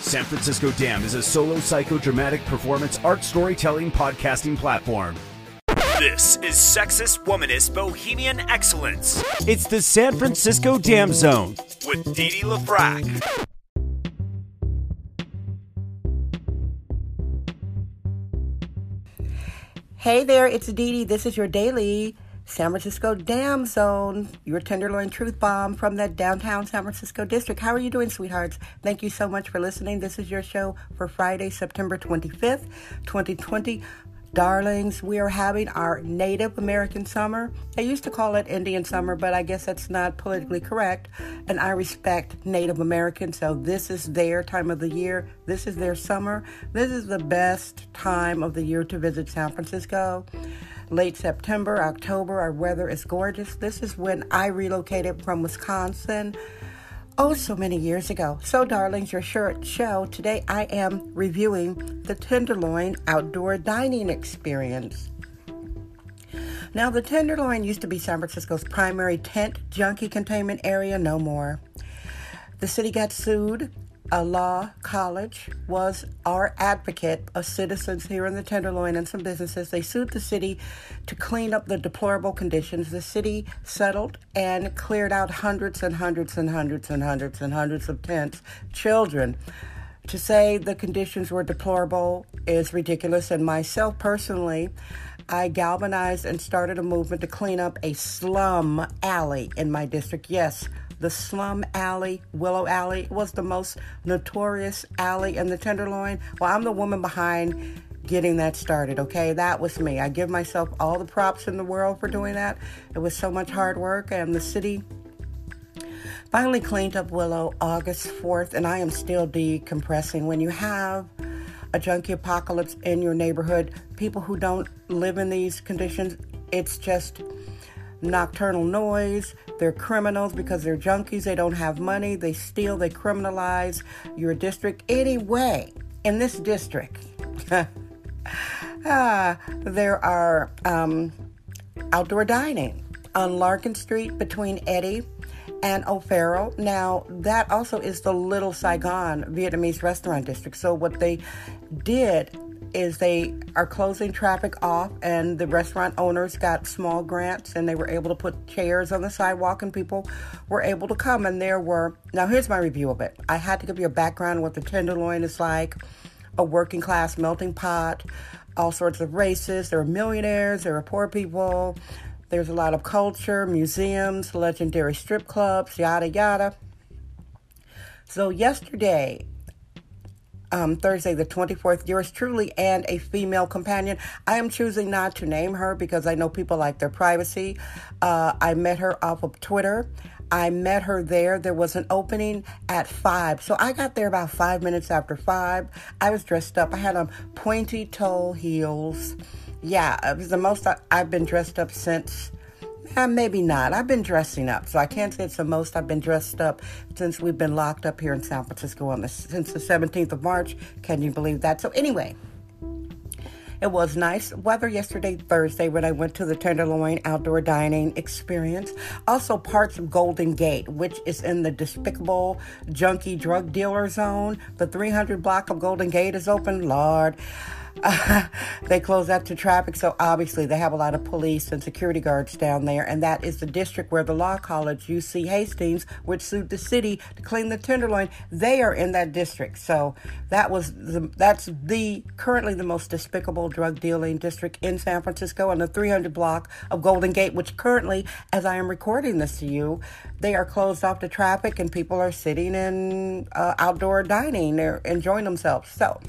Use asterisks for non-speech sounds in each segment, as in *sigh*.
San Francisco Dam is a solo psychodramatic performance art storytelling podcasting platform. This is sexist, womanist, bohemian excellence. It's the San Francisco Dam Zone with Didi LaFrac. Hey there, it's Dee This is your daily San Francisco Dam Zone, your Tenderloin Truth Bomb from the downtown San Francisco district. How are you doing, sweethearts? Thank you so much for listening. This is your show for Friday, September 25th, 2020. Darlings, we are having our Native American summer. They used to call it Indian summer, but I guess that's not politically correct. And I respect Native Americans, so this is their time of the year. This is their summer. This is the best time of the year to visit San Francisco. Late September, October, our weather is gorgeous. This is when I relocated from Wisconsin oh so many years ago. So, darlings, your short show. Today I am reviewing the Tenderloin outdoor dining experience. Now, the Tenderloin used to be San Francisco's primary tent junkie containment area, no more. The city got sued law college was our advocate of citizens here in the Tenderloin and some businesses. They sued the city to clean up the deplorable conditions. The city settled and cleared out hundreds and hundreds and hundreds and hundreds and hundreds of tents. Children. To say the conditions were deplorable is ridiculous, and myself personally, I galvanized and started a movement to clean up a slum alley in my district. Yes, the slum alley, Willow Alley, was the most notorious alley in the Tenderloin. Well, I'm the woman behind getting that started, okay? That was me. I give myself all the props in the world for doing that. It was so much hard work, and the city finally cleaned up Willow August 4th, and I am still decompressing. When you have a junkie apocalypse in your neighborhood, people who don't live in these conditions, it's just nocturnal noise. They're criminals because they're junkies. They don't have money. They steal. They criminalize your district. Anyway, in this district, *laughs* ah, there are um, outdoor dining on Larkin Street between Eddy and O'Farrell. Now, that also is the Little Saigon Vietnamese restaurant district. So, what they did is they are closing traffic off and the restaurant owners got small grants and they were able to put chairs on the sidewalk and people were able to come and there were now here's my review of it i had to give you a background what the tenderloin is like a working class melting pot all sorts of races there are millionaires there are poor people there's a lot of culture museums legendary strip clubs yada yada so yesterday um, Thursday, the 24th, yours truly, and a female companion. I am choosing not to name her because I know people like their privacy. Uh, I met her off of Twitter. I met her there. There was an opening at five. So I got there about five minutes after five. I was dressed up. I had on pointy toe heels. Yeah, it was the most I, I've been dressed up since uh, maybe not. I've been dressing up, so I can't say it's the most I've been dressed up since we've been locked up here in San Francisco on the since the 17th of March. Can you believe that? So anyway, it was nice weather yesterday, Thursday, when I went to the Tenderloin outdoor dining experience. Also, parts of Golden Gate, which is in the despicable junkie drug dealer zone. The 300 block of Golden Gate is open. Lord. *laughs* they close that to traffic, so obviously they have a lot of police and security guards down there, and that is the district where the law college, UC Hastings, which sued the city to clean the Tenderloin, they are in that district. So that was the, that's the currently the most despicable drug dealing district in San Francisco on the 300 block of Golden Gate, which currently, as I am recording this to you, they are closed off to traffic and people are sitting in uh, outdoor dining, they're enjoying themselves. So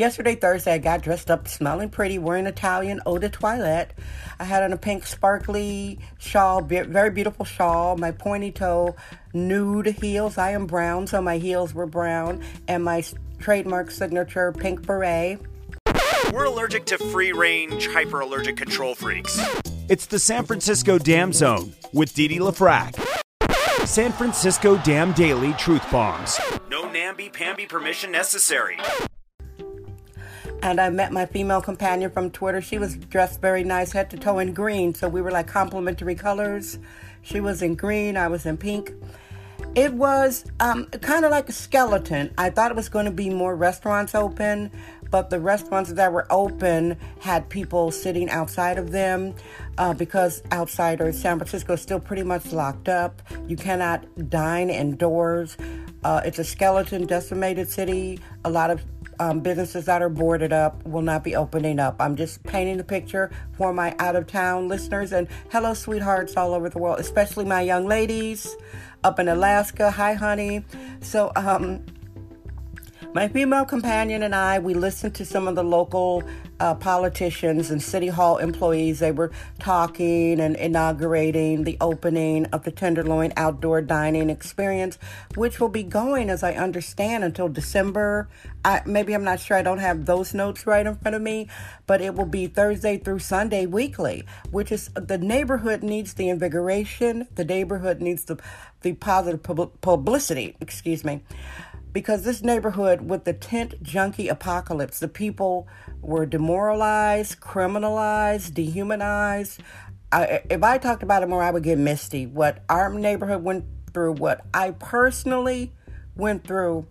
Yesterday, Thursday, I got dressed up, smelling pretty, wearing Italian eau de toilette. I had on a pink sparkly shawl, very beautiful shawl, my pointy toe, nude heels. I am brown, so my heels were brown, and my trademark signature pink beret. We're allergic to free range, hyperallergic control freaks. It's the San Francisco Dam Zone with Didi LaFrac. San Francisco Dam Daily Truth Bombs. No namby-pamby permission necessary. And I met my female companion from Twitter. She was dressed very nice, head to toe in green. So we were like complementary colors. She was in green, I was in pink. It was um, kind of like a skeleton. I thought it was going to be more restaurants open, but the restaurants that were open had people sitting outside of them uh, because outsiders, San Francisco is still pretty much locked up. You cannot dine indoors. Uh, it's a skeleton decimated city. A lot of um, businesses that are boarded up will not be opening up. I'm just painting the picture for my out of town listeners and hello, sweethearts all over the world, especially my young ladies up in Alaska. Hi, honey. So, um, my female companion and I, we listened to some of the local uh, politicians and city hall employees. They were talking and inaugurating the opening of the Tenderloin outdoor dining experience, which will be going, as I understand, until December. I, maybe I'm not sure. I don't have those notes right in front of me, but it will be Thursday through Sunday weekly, which is the neighborhood needs the invigoration. The neighborhood needs the the positive publicity. Excuse me because this neighborhood with the tent junkie apocalypse, the people were demoralized, criminalized, dehumanized. I, if I talked about it more, I would get misty. What our neighborhood went through, what I personally went through,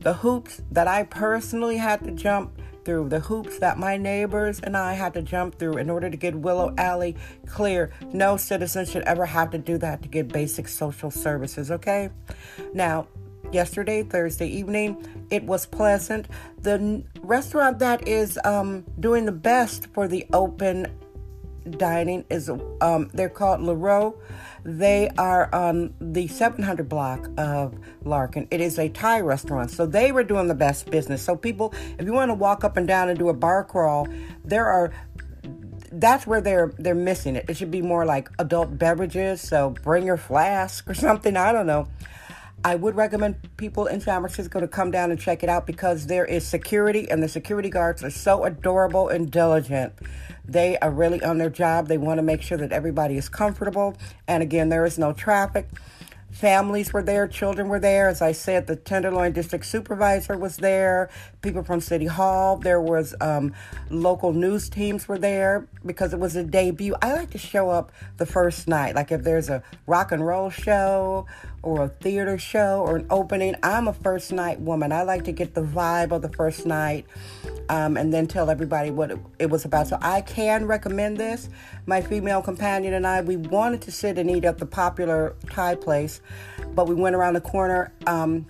the hoops that I personally had to jump through, the hoops that my neighbors and I had to jump through in order to get Willow Alley clear. No citizen should ever have to do that to get basic social services, okay? Now, yesterday, Thursday evening. It was pleasant. The restaurant that is um, doing the best for the open dining is um, they're called Lers Ros. They are on the 700 block of Larkin. It is a Thai restaurant, so they were doing the best business. So people, if you want to walk up and down and do a bar crawl, there are that's where they're they're missing it. It should be more like adult beverages. So bring your flask or something. I don't know. I would recommend people in San Francisco to come down and check it out because there is security and the security guards are so adorable and diligent. They are really on their job. They want to make sure that everybody is comfortable. And again, there is no traffic. Families were there, children were there. As I said, the Tenderloin District Supervisor was there, people from City Hall. There was um, local news teams were there because it was a debut. I like to show up the first night, like if there's a rock and roll show or a theater show or an opening. I'm a first night woman. I like to get the vibe of the first night um, and then tell everybody what it, it, was about. So I can recommend this. My female companion and I, we wanted to sit and eat at the popular Thai place, but we went around the corner um,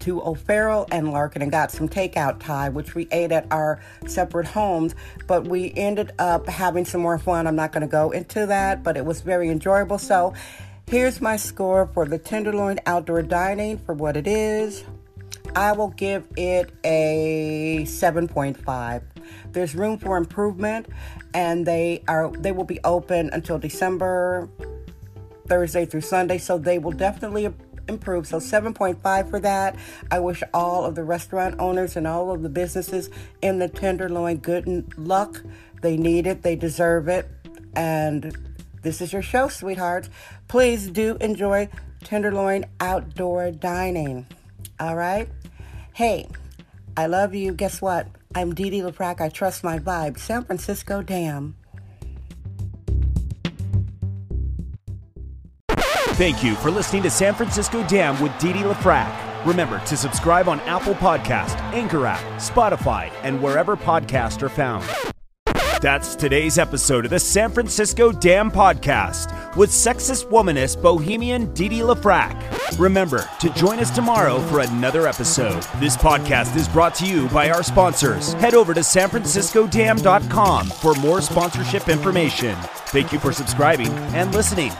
to O'Farrell and Larkin and got some takeout Thai, which we ate at our separate homes. But we ended up having some more fun. I'm not going to go into that, but it was very enjoyable. So here's my score for the Tenderloin Outdoor Dining for what it is. I will give it a 7.5. There's room for improvement and they are they will be open until December Thursday through Sunday, so they will definitely improve. So 7.5 for that. I wish all of the restaurant owners and all of the businesses in the Tenderloin good luck. They need it, they deserve it. And this is your show, sweethearts. Please do enjoy Tenderloin outdoor dining. All right? Hey, I love you. Guess what? I'm Didi LaFrac. I trust my vibe. San Francisco Dam. Thank you for listening to San Francisco Dam with Didi LaFrac. Remember to subscribe on Apple Podcast, Anchor app, Spotify, and wherever podcasts are found. That's today's episode of the San Francisco Dam Podcast with sexist womanist bohemian Didi LaFrac. Remember to join us tomorrow for another episode. This podcast is brought to you by our sponsors. Head over to sanfranciscodam.com for more sponsorship information. Thank you for subscribing and listening.